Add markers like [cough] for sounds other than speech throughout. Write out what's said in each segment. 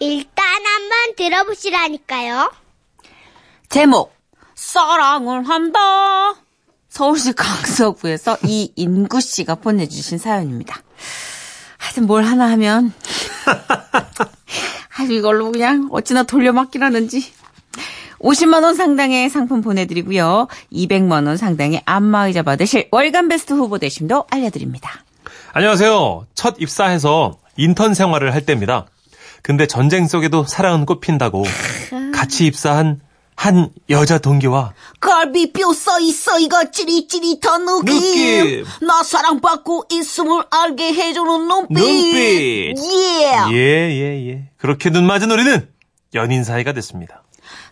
일단 한번 들어보시라니까요. 제목 사랑을 한다. 서울시 강서구에서 이인구 씨가 보내주신 사연입니다. 하여튼 뭘 하나 하면 [laughs] 아주 이걸로 그냥 어찌나 돌려막기라는지 50만 원 상당의 상품 보내드리고요. 200만 원 상당의 안마의자 받으실 월간 베스트 후보 되심도 알려드립니다. 안녕하세요. 첫 입사해서 인턴 생활을 할 때입니다. 근데 전쟁 속에도 사랑은 꽃핀다고 같이 입사한 한 여자 동기와 갈비뼈 써있어 이거 찌릿찌릿 한 느낌. 느낌. 나 사랑받고 있음을 알게 해주는 눈빛. 눈빛. 예. 예, 예, 예. 그렇게 눈 맞은 우리는 연인 사이가 됐습니다.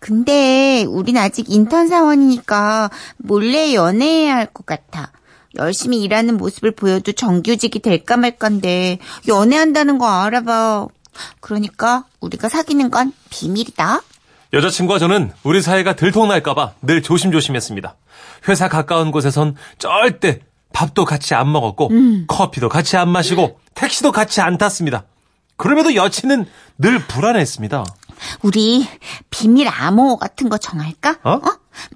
근데 우린 아직 인턴 사원이니까 몰래 연애해야 할 것 같아. 열심히 일하는 모습을 보여도 정규직이 될까 말건데 연애한다는 거 알아봐. 그러니까 우리가 사귀는 건 비밀이다. 여자친구와 저는 우리 사이가 들통날까봐 늘 조심조심했습니다. 회사 가까운 곳에선 절대 밥도 같이 안 먹었고, 커피도 같이 안 마시고, 택시도 같이 안 탔습니다. 그럼에도 여친은 늘 불안했습니다. 우리 비밀 암호 같은 거 정할까? 어?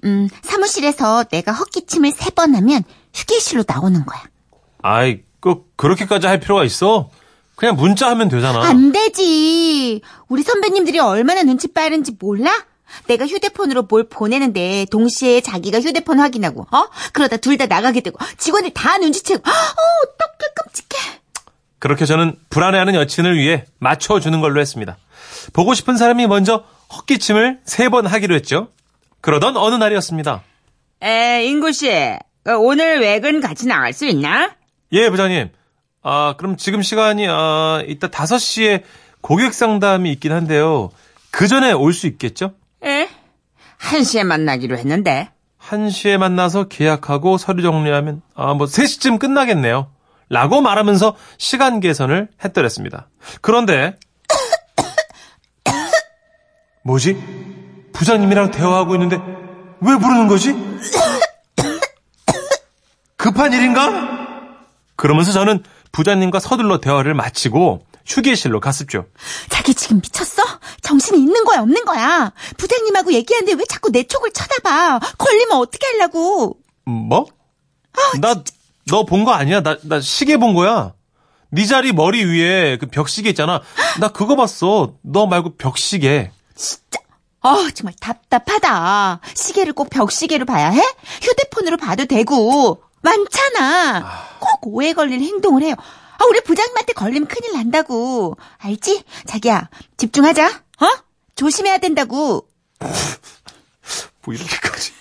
음, 사무실에서 내가 헛기침을 세 번 하면 휴게실로 나오는 거야. 아이, 꼭 그렇게까지 할 필요가 있어? 그냥 문자 하면 되잖아. 안 되지. 우리 선배님들이 얼마나 눈치 빠른지 몰라? 내가 휴대폰으로 뭘 보내는데 동시에 자기가 휴대폰 확인하고 어? 그러다 둘 다 나가게 되고 직원들 다 눈치채고 어, 어떡해 끔찍해. 그렇게 저는 불안해하는 여친을 위해 맞춰주는 걸로 했습니다. 보고 싶은 사람이 먼저 헛기침을 세 번 하기로 했죠. 그러던 어느 날이었습니다. 에, 인구 씨. 오늘 외근 같이 나갈 수 있나? 예, 부장님. 아, 그럼 지금 시간이, 아, 이따 5시에 고객 상담이 있긴 한데요. 그 전에 올 수 있겠죠? 에? 1시에 만나기로 했는데. 1시에 만나서 계약하고 서류 정리하면, 아, 뭐 3시쯤 끝나겠네요. 라고 말하면서 시간 계산을 했더랬습니다. 그런데, [coughs] 뭐지? 부장님이랑 대화하고 있는데 왜 부르는 거지? [coughs] [coughs] 급한 일인가? 그러면서 저는 부장님과 서둘러 대화를 마치고 휴게실로 갔었죠. 자기 지금 미쳤어? 정신이 있는 거야, 없는 거야? 부장님하고 얘기하는데 왜 자꾸 내 촉을 쳐다봐? 걸리면 어떻게 하려고? 뭐? 나, 너 본 거 아니야? 나, 나 시계 본 거야. 네 자리 머리 위에 그 벽시계 있잖아. 나 그거 봤어. 너 말고 벽시계. 진짜. 아, 정말 답답하다. 시계를 꼭 벽시계로 봐야 해? 휴대폰으로 봐도 되고. 많잖아. 꼭 오해 걸릴 행동을 해요. 아, 우리 부장님한테 걸리면 큰일 난다고. 알지? 자기야, 집중하자. 어? 조심해야 된다고. 뭐 이렇게까지.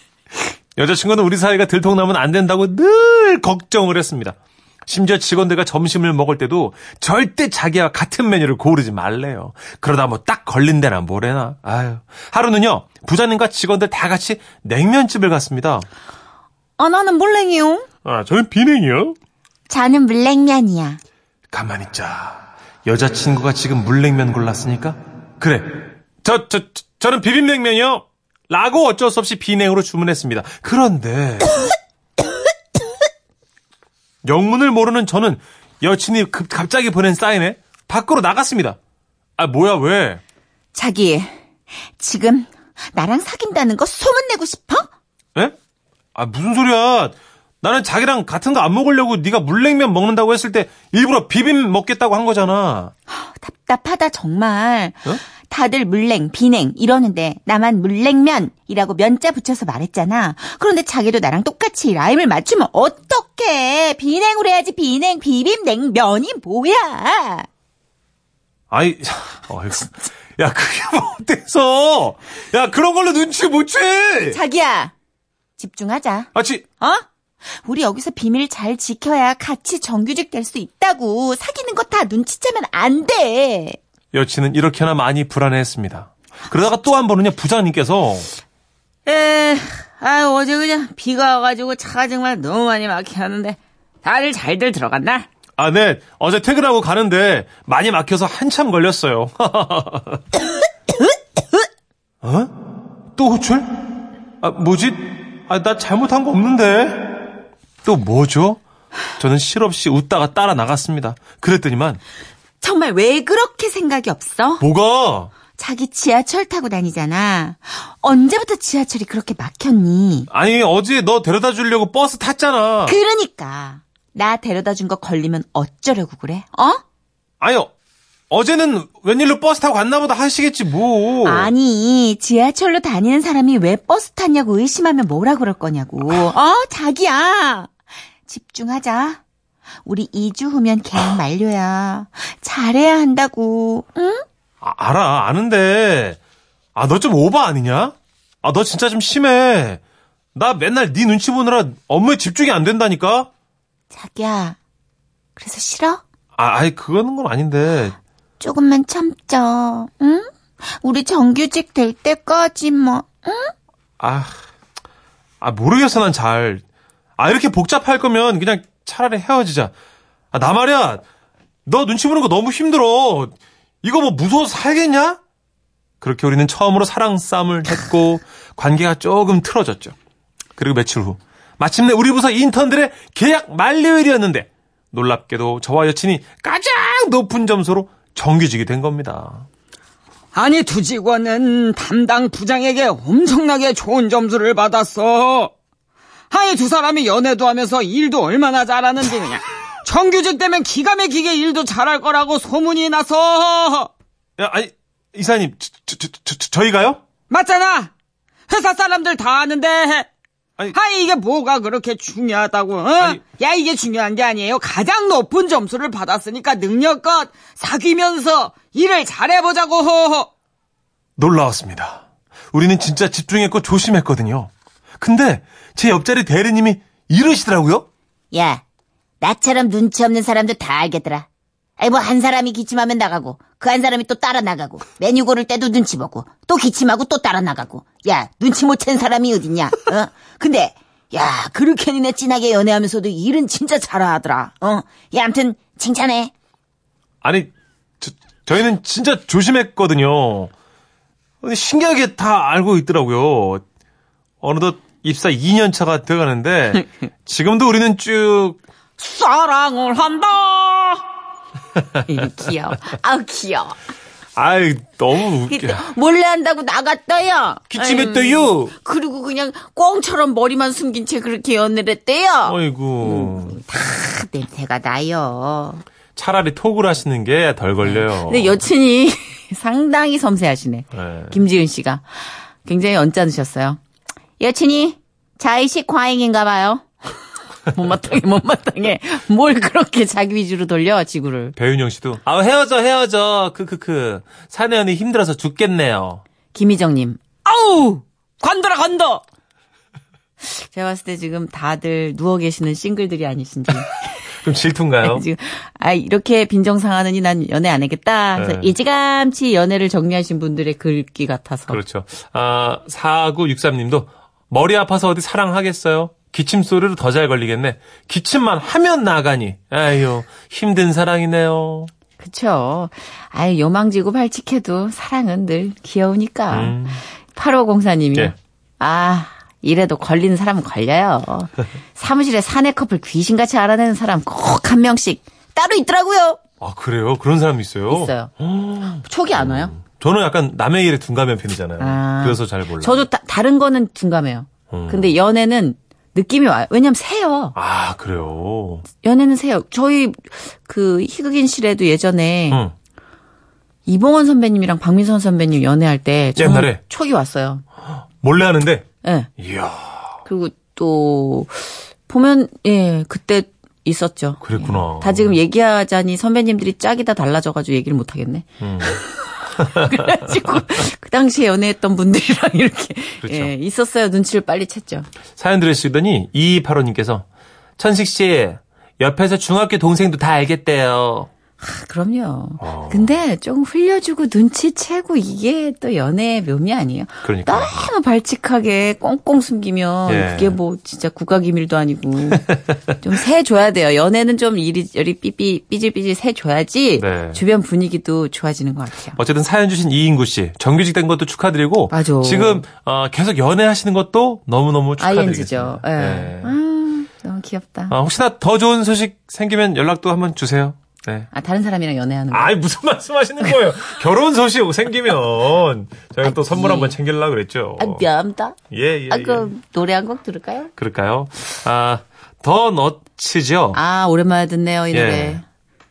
여자친구는 우리 사이가 들통나면 안 된다고 늘 걱정을 했습니다. 심지어 직원들과 점심을 먹을 때도 절대 자기와 같은 메뉴를 고르지 말래요. 그러다 뭐 딱 걸린 데나 뭐래나. 아유. 하루는요, 부장님과 직원들 다 같이 냉면집을 갔습니다. 아, 나는 물냉이요. 아, 저는 비냉이요. 저는 물냉면이야. 가만히 있자. 여자친구가 지금 물냉면 골랐으니까? 그래. 저, 저, 저 저는 비빔냉면이요. 라고 어쩔 수 없이 비냉으로 주문했습니다. 그런데. [coughs] 영문을 모르는 저는 여친이 급, 갑자기 보낸 사인에 밖으로 나갔습니다. 아, 뭐야, 왜? 자기, 지금 나랑 사귄다는 거 소문내고 싶어? 에? 아, 무슨 소리야. 나는 자기랑 같은 거 안 먹으려고 네가 물냉면 먹는다고 했을 때 일부러 비빔 먹겠다고 한 거잖아. 답답하다 정말. 어? 다들 물냉, 비냉 이러는데 나만 물냉면이라고 면자 붙여서 말했잖아. 그런데 자기도 나랑 똑같이 라임을 맞추면 어떡해. 비냉으로 해야지 비냉, 비빔 냉면이 뭐야. 아이, [laughs] 어이구. 야, 그게 뭐 어때서? 야, 그런 걸로 눈치 못 채! 자기야, 집중하자. 아, 지, 어? 우리 여기서 비밀 잘 지켜야 같이 정규직 될 수 있다고. 사귀는 거 다 눈치채면 안 돼. 여친은 이렇게나 많이 불안해했습니다. 그러다가 또 한 번은요, 부장님께서, 에, 아 어제 그냥 비가 와가지고 차가 정말 너무 많이 막히게 하는데 다들 잘들 들어갔나? 아, 네, 어제 퇴근하고 가는데 많이 막혀서 한참 걸렸어요. [laughs] 어? 또 호출? 아, 뭐지? 아, 나 잘못한 거 없는데? 또 뭐죠? 저는 실없이 웃다가 따라 나갔습니다. 그랬더니만, 정말 왜 그렇게 생각이 없어? 뭐가? 자기 지하철 타고 다니잖아. 언제부터 지하철이 그렇게 막혔니? 아니, 어제 너 데려다 주려고 버스 탔잖아. 그러니까 나 데려다 준 거 걸리면 어쩌려고 그래? 어? 아니, 어제는 웬일로 버스 타고 갔나 보다 하시겠지, 뭐. 아니 지하철로 다니는 사람이 왜 버스 탔냐고 의심하면 뭐라 그럴 거냐고. 어 자기야 집중하자. 우리 2주 후면 계약 만료야. 잘해야 한다고. 응? 아, 알아, 아는데. 아, 너 좀 오버 아니냐? 아, 너 진짜 좀 심해. 나 맨날 네 눈치 보느라 업무에 집중이 안 된다니까? 자기야. 그래서 싫어? 아, 아이, 그거는 건 아닌데. 조금만 참자. 응? 우리 정규직 될 때까지 뭐. 응? 아, 아, 모르겠어, 난 잘. 아, 이렇게 복잡할 거면 그냥 차라리 헤어지자. 아, 나 말이야. 너 눈치 보는 거 너무 힘들어. 이거 뭐 무서워서 살겠냐? 그렇게 우리는 처음으로 사랑 싸움을 했고, [laughs] 관계가 조금 틀어졌죠. 그리고 며칠 후, 마침내 우리 부서 인턴들의 계약 만료일이었는데, 놀랍게도 저와 여친이 가장 높은 점수로 정규직이 된 겁니다. 아니 두 직원은 담당 부장에게 엄청나게 좋은 점수를 받았어. 아니 두 사람이 연애도 하면서 일도 얼마나 잘하는지 그냥 정규직 되면 기가 막히게 일도 잘할 거라고 소문이 나서 야, 아니, 이사님, 저, 저, 저, 저, 저희가요? 맞잖아. 회사 사람들 다 아는데. 아니- 아니 이게 뭐가 그렇게 중요하다고? 어? 아니- 야 이게 중요한 게 아니에요. 가장 높은 점수를 받았으니까 능력껏 사귀면서 일을 잘해보자고. 놀라웠습니다. 우리는 진짜 집중했고 조심했거든요. 근데 제 옆자리 대리님이 이러시더라고요. 야, 나처럼 눈치 없는 사람도 다 알겠더라. 아이 뭐 한 사람이 기침하면 나가고 그 한 사람이 또 따라 나가고 메뉴 고를 때도 눈치 보고 또 기침하고 또 따라 나가고 야 눈치 못 챈 사람이 어딨냐 어 근데 야 그렇게 니네 진하게 연애하면서도 일은 진짜 잘하더라 어야 암튼 칭찬해 아니, 저, 저희는 진짜 조심했거든요. 신기하게 다 알고 있더라고요. 어느덧 입사 2년 차가 돼가는데 [laughs] 지금도 우리는 쭉 사랑을 한다. [laughs] 귀여워 아우 귀여워 아이 너무 웃겨. 몰래 한다고 나갔다요 기침했대요. 그리고 그냥 꽁처럼 머리만 숨긴 채 그렇게 연애를 했대요 어이구. 냄새가 나요 차라리 톡을 하시는 게 덜 걸려요. 근데 여친이 [laughs] 상당히 섬세하시네. 네. 김지은 씨가 굉장히 언짢으셨어요. 여친이 자의식 과잉인가 봐요. [laughs] 못마땅해, 못마땅해. 뭘 그렇게 자기 위주로 돌려, 지구를. 배윤영 씨도 아 헤어져 헤어져 크크크 사내 연애 힘들어서 죽겠네요. 김희정님. 아우 관둬라 관둬. [laughs] 제가 봤을 때 지금 다들 누워 계시는 싱글들이 아니신지. 좀 [laughs] 질투인가요? 지금, 아, 이렇게 빈정상하느니 난 연애 안 하겠다. 그래서 네. 일찌감치 연애를 정리하신 분들의 글귀 같아서. 그렇죠. 아, 4963님도 머리 아파서 어디 사랑하겠어요? 기침 소리로 더 잘 걸리겠네. 기침만 하면 나가니. 아유, 힘든 사랑이네요. 그쵸. 아유, 요망지고 발칙해도 사랑은 늘 귀여우니까. 음. 8504님이요. 예. 아, 이래도 걸리는 사람은 걸려요. [laughs] 사무실에 사내 커플 귀신같이 알아내는 사람 꼭 한 명씩 따로 있더라고요. 아, 그래요? 그런 사람이 있어요? 있어요. 촉이 안 와요? 저는 약간 남의 일에 둔감한 편이잖아요. 아. 그래서 잘 몰라요. 저도 다, 다른 거는 둔감해요. 음. 근데 연애는 느낌이 와요. 왜냐면 새요. 아, 그래요? 연애는 새요. 저희 그 희극인 실에도 예전에 응. 이봉원 선배님이랑 박민선 선배님 연애할 때 옛날에? 촉이 왔어요. 몰래 하는데? 예. 이야, 그리고 또 보면 예 그때 있었죠. 그랬구나. 예. 다 지금 얘기하자니 선배님들이 짝이 다 달라져가지고 얘기를 못 하겠네. 음. [laughs] 그래가지고 그 당시에 연애했던 분들이랑 이렇게 그렇죠. 예, 있었어요. 눈치를 빨리 챘죠. 사연 들으시더니 2285님께서 천식 씨 옆에서 중학교 동생도 다 알겠대요. 아, 그럼요. 어. 근데 좀 흘려주고 눈치채고 이게 또 연애의 묘미 아니에요? 그러니까. 너무 발칙하게 꽁꽁 숨기면 예. 그게 뭐 진짜 국가기밀도 아니고 [laughs] 좀 세줘야 돼요. 연애는 좀 이리저리 삐삐 삐질삐질 세줘야지 네. 주변 분위기도 좋아지는 것 같아요. 어쨌든 사연 주신 이인구 씨 정규직 된 것도 축하드리고 맞아. 지금 어, 계속 연애하시는 것도 너무너무 ING죠. 축하드리겠습니다. 예. 네. 아, 너무 귀엽다. 아, 혹시나 더 좋은 소식 생기면 연락도 한번 주세요. 네. 아, 다른 사람이랑 연애하는 거. 아이, 무슨 말씀 하시는 거예요? [laughs] 결혼 소식 생기면 저희가 또 선물 한번 챙기려고 그랬죠. 아, 미안합니다. 예, 예. 아, 예. 그, 노래 한 곡 들을까요? 그럴까요? 아, 더 너츠죠? 아, 오랜만에 듣네요, 이 예. 노래.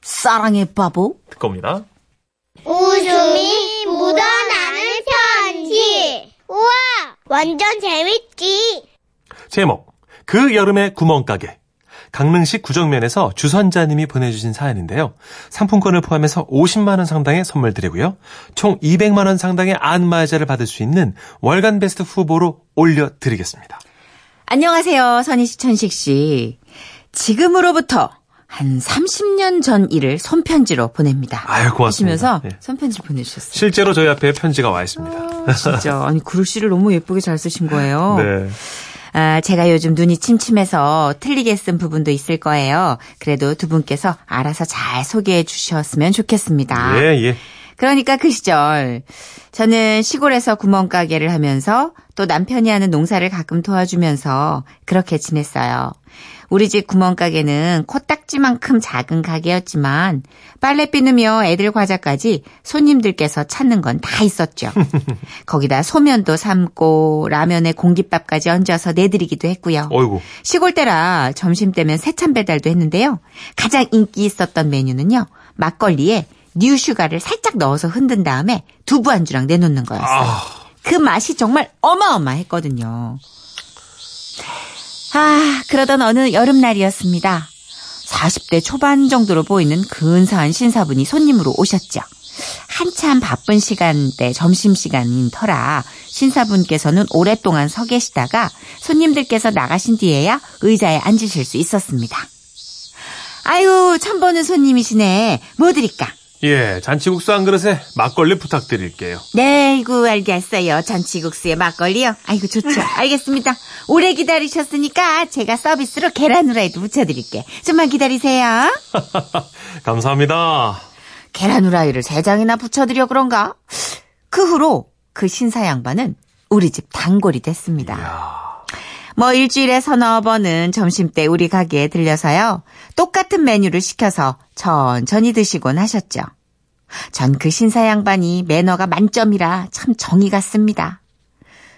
사랑의 바보? 듣 겁니다. 웃음이 묻어나는 편지. 우와, 완전 재밌지. 제목, 그 여름의 구멍가게. 강릉시 구정면에서 주선자님이 보내주신 사연인데요. 상품권을 포함해서 50만 원 상당의 선물 드리고요. 총 200만 원 상당의 안마의자를 받을 수 있는 월간 베스트 후보로 올려드리겠습니다. 안녕하세요, 선희 씨, 천식 씨. 지금으로부터 한 30년 전 일을 손편지로 보냅니다. 아유, 고맙습니다. 하시면서 예. 손편지 보내주셨어요. 실제로 저희 앞에 편지가 와 있습니다. 진짜. 아니, 글씨를 너무 예쁘게 잘 쓰신 거예요. [laughs] 네. 아, 제가 요즘 눈이 침침해서 틀리게 쓴 부분도 있을 거예요. 그래도 두 분께서 알아서 잘 소개해 주셨으면 좋겠습니다. 예, 예. 그러니까 그 시절 저는 시골에서 구멍가게를 하면서 또 남편이 하는 농사를 가끔 도와주면서 그렇게 지냈어요. 우리 집 구멍가게는 코딱지만큼 작은 가게였지만 빨래 비누며 애들 과자까지 손님들께서 찾는 건 다 있었죠. [laughs] 거기다 소면도 삶고 라면에 공깃밥까지 얹어서 내드리기도 했고요. 어이구. 시골 때라 점심 때면 세찬 배달도 했는데요. 가장 인기 있었던 메뉴는요. 막걸리에 뉴슈가를 살짝 넣어서 흔든 다음에 두부 안주랑 내놓는 거였어요. 아, 그 맛이 정말 어마어마했거든요. 아, 그러던 어느 여름날이었습니다. 40대 초반 정도로 보이는 근사한 신사분이 손님으로 오셨죠. 한참 바쁜 시간대 점심시간인 터라 신사분께서는 오랫동안 서 계시다가 손님들께서 나가신 뒤에야 의자에 앉으실 수 있었습니다. 아유, 처음 보는 손님이시네. 뭐 드릴까? 예, 잔치국수 한 그릇에 막걸리 부탁드릴게요. 네, 이거 알겠어요. 잔치국수에 막걸리요. 아이고 좋죠. [laughs] 알겠습니다. 오래 기다리셨으니까 제가 서비스로 계란 후라이도 부쳐드릴게. 좀만 기다리세요. [laughs] 감사합니다. 계란 후라이를 세 장이나 부쳐드려 그런가? 그 후로 그 신사 양반은 우리 집 단골이 됐습니다. 뭐 일주일에 서너 번은 점심때 우리 가게에 들려서요. 똑같은 메뉴를 시켜서 천천히 드시곤 하셨죠. 전 그 신사 양반이 매너가 만점이라 참 정이 갔습니다.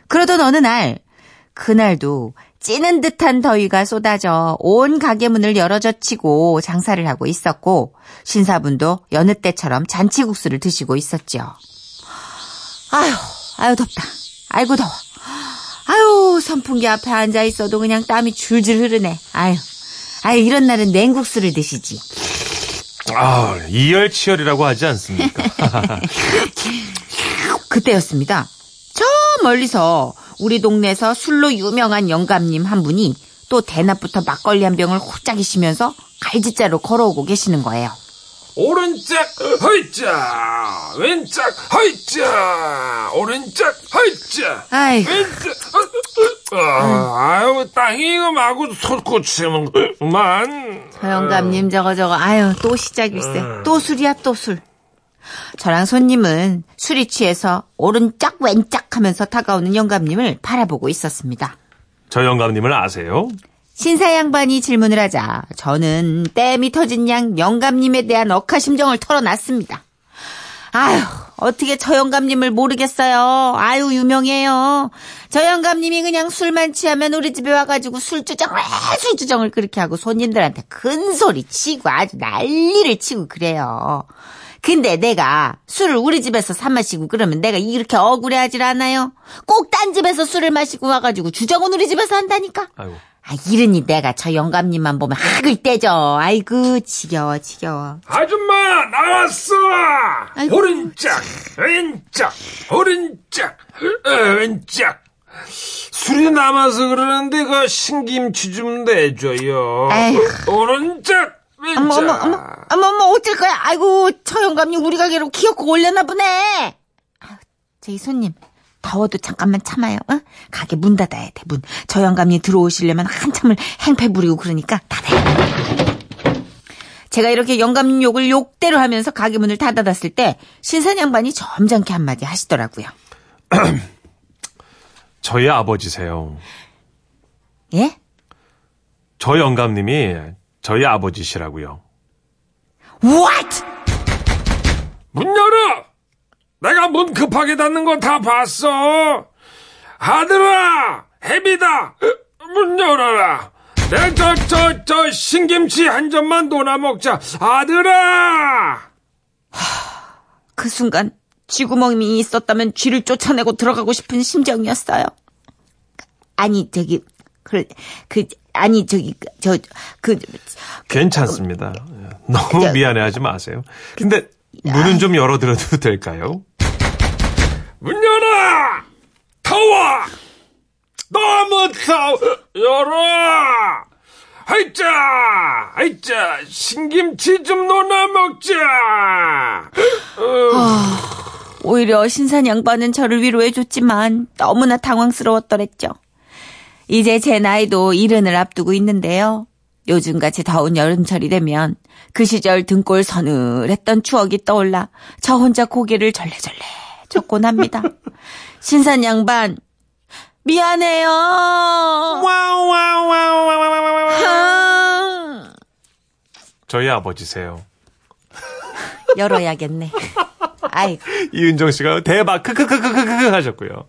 그러던 어느 날, 그날도 찌는 듯한 더위가 쏟아져 온 가게 문을 열어젖히고 장사를 하고 있었고, 신사분도 여느 때처럼 잔치국수를 드시고 있었죠. 아유, 아유 덥다. 아이고 더워. 아유, 선풍기 앞에 앉아 있어도 그냥 땀이 줄줄 흐르네. 아유, 아유 이런 날은 냉국수를 드시지. 아, 이열치열이라고 하지 않습니까? [laughs] 그때였습니다. 저 멀리서 우리 동네에서 술로 유명한 영감님 한 분이 또 대낮부터 막걸리 한 병을 호짝이시면서 갈지자로 걸어오고 계시는 거예요. 오른짝 허이자. 왼짝 허이자. 오른짝 허이자. 아이고, 왼짝 아, 아유 땅이 이거 마구 솟구치는만. 저 영감님 저거 저거. 아유 또 시작일세. 또 술이야 또 술. 저랑 손님은 술이 취해서 오른짝 왼짝 하면서 다가오는 영감님을 바라보고 있었습니다. 저 영감님을 아세요? 신사 양반이 질문을 하자 저는 땜이 터진 양 영감님에 대한 억하심정을 털어놨습니다. 아유 어떻게 저 영감님을 모르겠어요. 아유 유명해요. 저 영감님이 그냥 술만 취하면 우리 집에 와가지고 술주정을 술주정을 그렇게 하고 손님들한테 큰 소리 치고 아주 난리를 치고 그래요. 근데 내가 술을 우리 집에서 사 마시고 그러면 내가 이렇게 억울해하질 않아요? 꼭 딴 집에서 술을 마시고 와가지고 주정은 우리 집에서 한다니까? 아이고. 아, 이러니 내가 저 영감님만 보면 학을 떼죠. 아이고, 지겨워, 지겨워. 아줌마 나왔어 아이고. 오른짝 왼짝 오른짝 어, 왼짝 술이 남아서 그러는데 그 신김치 좀 내줘요 아이고. 오른짝 어머, 왼짝 어머, 어머, 어머, 어머, 어쩔 거야. 아이고, 저 영감님 우리 가게로 기어코 올렸나 보네. 아유, 저기 손님. 더워도 잠깐만 참아요. 어? 가게 문 닫아야 돼, 문. 저 영감님 들어오시려면 한참을 행패 부리고 그러니까 닫아요. 제가 이렇게 영감님 욕을 욕대로 하면서 가게 문을 닫아놨을 때 신선 양반이 점잖게 한마디 하시더라고요. [clears throat] 저희 아버지세요. 예? 저 영감님이 저희 아버지시라고요. What? 문 열어! 내가 문 급하게 닫는 거 다 봤어! 아들아! 혜비다! 문 열어라! 내 저, 저, 저, 신김치 한 점만 논아 먹자! 아들아! 그 순간 쥐구멍이 있었다면 쥐를 쫓아내고 들어가고 싶은 심정이었어요. 아니 저기 그, 그 아니 저기 저 그 괜찮습니다. 너무 저- 미안해하지 마세요. 근데 문은 좀 열어드려도 될까요? 문 열어! 더워! 너무 더워! 열어! 하이짜! 하이짜! 신김치 좀 논아 먹자! 오히려 신산 양반은 저를 위로해줬지만 너무나 당황스러웠더랬죠. 이제 제 나이도 이른을 앞두고 있는데요. 요즘같이 더운 여름철이 되면 그 시절 등골 서늘했던 추억이 떠올라 저 혼자 고개를 절레절레 젓곤 합니다. 신산 양반 미안해요. 아, 저희 아버지세요. 열어야겠네. 아이고 이은정 씨가 대박 크크크크크크 하셨고요.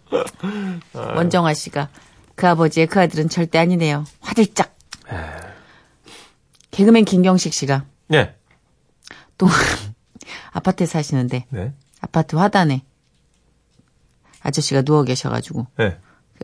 원정화 씨가 그 아버지의 그 아들은 절대 아니네요. 화들짝. 개그맨 김경식 씨가 네. 또 [laughs] 아파트에 사시는데 네. 아파트 화단에 아저씨가 누워 계셔가지고 네.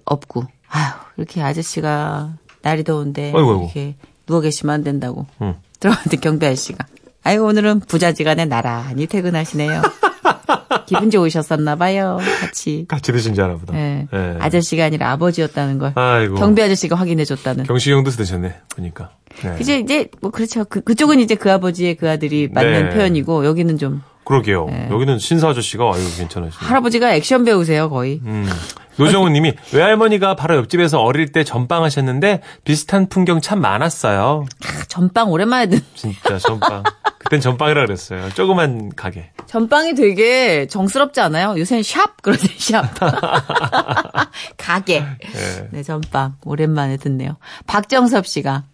없고 아휴 이렇게 아저씨가 날이 더운데 아이고, 아이고. 이렇게 누워 계시면 안 된다고 음. 들어갔는데 경비 아저씨가 아이고 오늘은 부자지간에 나란히 퇴근하시네요. [laughs] 기분 좋으셨었나 봐요. 같이. 같이 드신 줄 알아 보다. 예. 예. 아저씨가 아니라 아버지였다는 걸 아이고. 경비 아저씨가 확인해 줬다는. 경식이 형도 드셨네. 보니까. 네. 이제 이제 뭐 그렇죠. 그 그쪽은 이제 그 아버지의 그 아들이 맞는 네. 표현이고 여기는 좀 그러게요. 여기는 신사 아저씨가 아유 괜찮으시네. 할아버지가 액션 배우세요 거의. 음. 노정훈 님이 외할머니가 바로 옆집에서 어릴 때 전빵하셨는데 비슷한 풍경 참 많았어요. 아, 전빵 오랜만에 듣. 진짜 전빵. 그땐 전빵이라 그랬어요. 조그만 가게. 전빵이 되게 정스럽지 않아요? 요새는 샵 그러세요 샵. [laughs] 가게. 예. 네 전빵 오랜만에 듣네요. 박정섭 씨가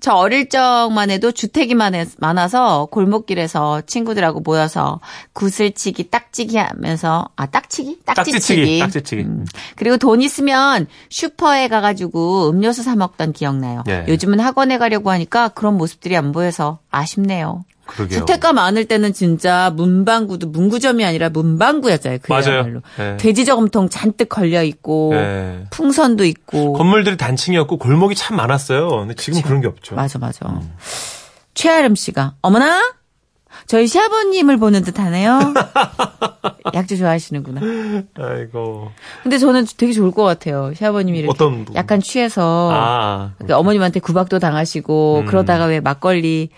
저 어릴 적만 해도 주택이 많아- 많아서 골목길에서 친구들하고 모여서 구슬치기 딱치기 하면서 아 딱치기 딱지치기. 딱지치기. 음. 그리고 돈 있으면 슈퍼에 가가지고 음료수 사 먹던 기억나요. 예. 요즘은 학원에 가려고 하니까 그런 모습들이 안 보여서 아쉽네요. 그러게요. 주택가 많을 때는 진짜 문방구도 문구점이 아니라 문방구였잖아요. 그야말로. 예. 돼지 저금통 잔뜩 걸려 있고 예. 풍선도 있고. 건물들이 단층이었고 골목이 참 많았어요. 근데 지금 그런 게 없죠. 맞아 맞아. 최아름 씨가 어머나 저희 시아버님을 보는 듯하네요. [laughs] 약주 좋아하시는구나. 아이고. 근데 저는 되게 좋을 것 같아요. 시아버님이 이렇게 어떤? 약간 취해서 아. 어머님한테 구박도 당하시고 음. 그러다가 왜 막걸리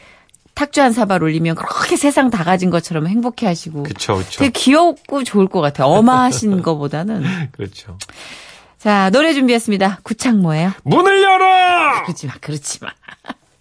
탁주 한 사발 올리면 그렇게 세상 다 가진 것처럼 행복해 하시고 그쵸, 그쵸. 되게 귀엽고 좋을 것 같아요. 어마하신 [laughs] 거보다는. 그렇죠. 자, 노래 준비했습니다. 구창모예요. 문을 열어! 그러지 마, 그러지 마.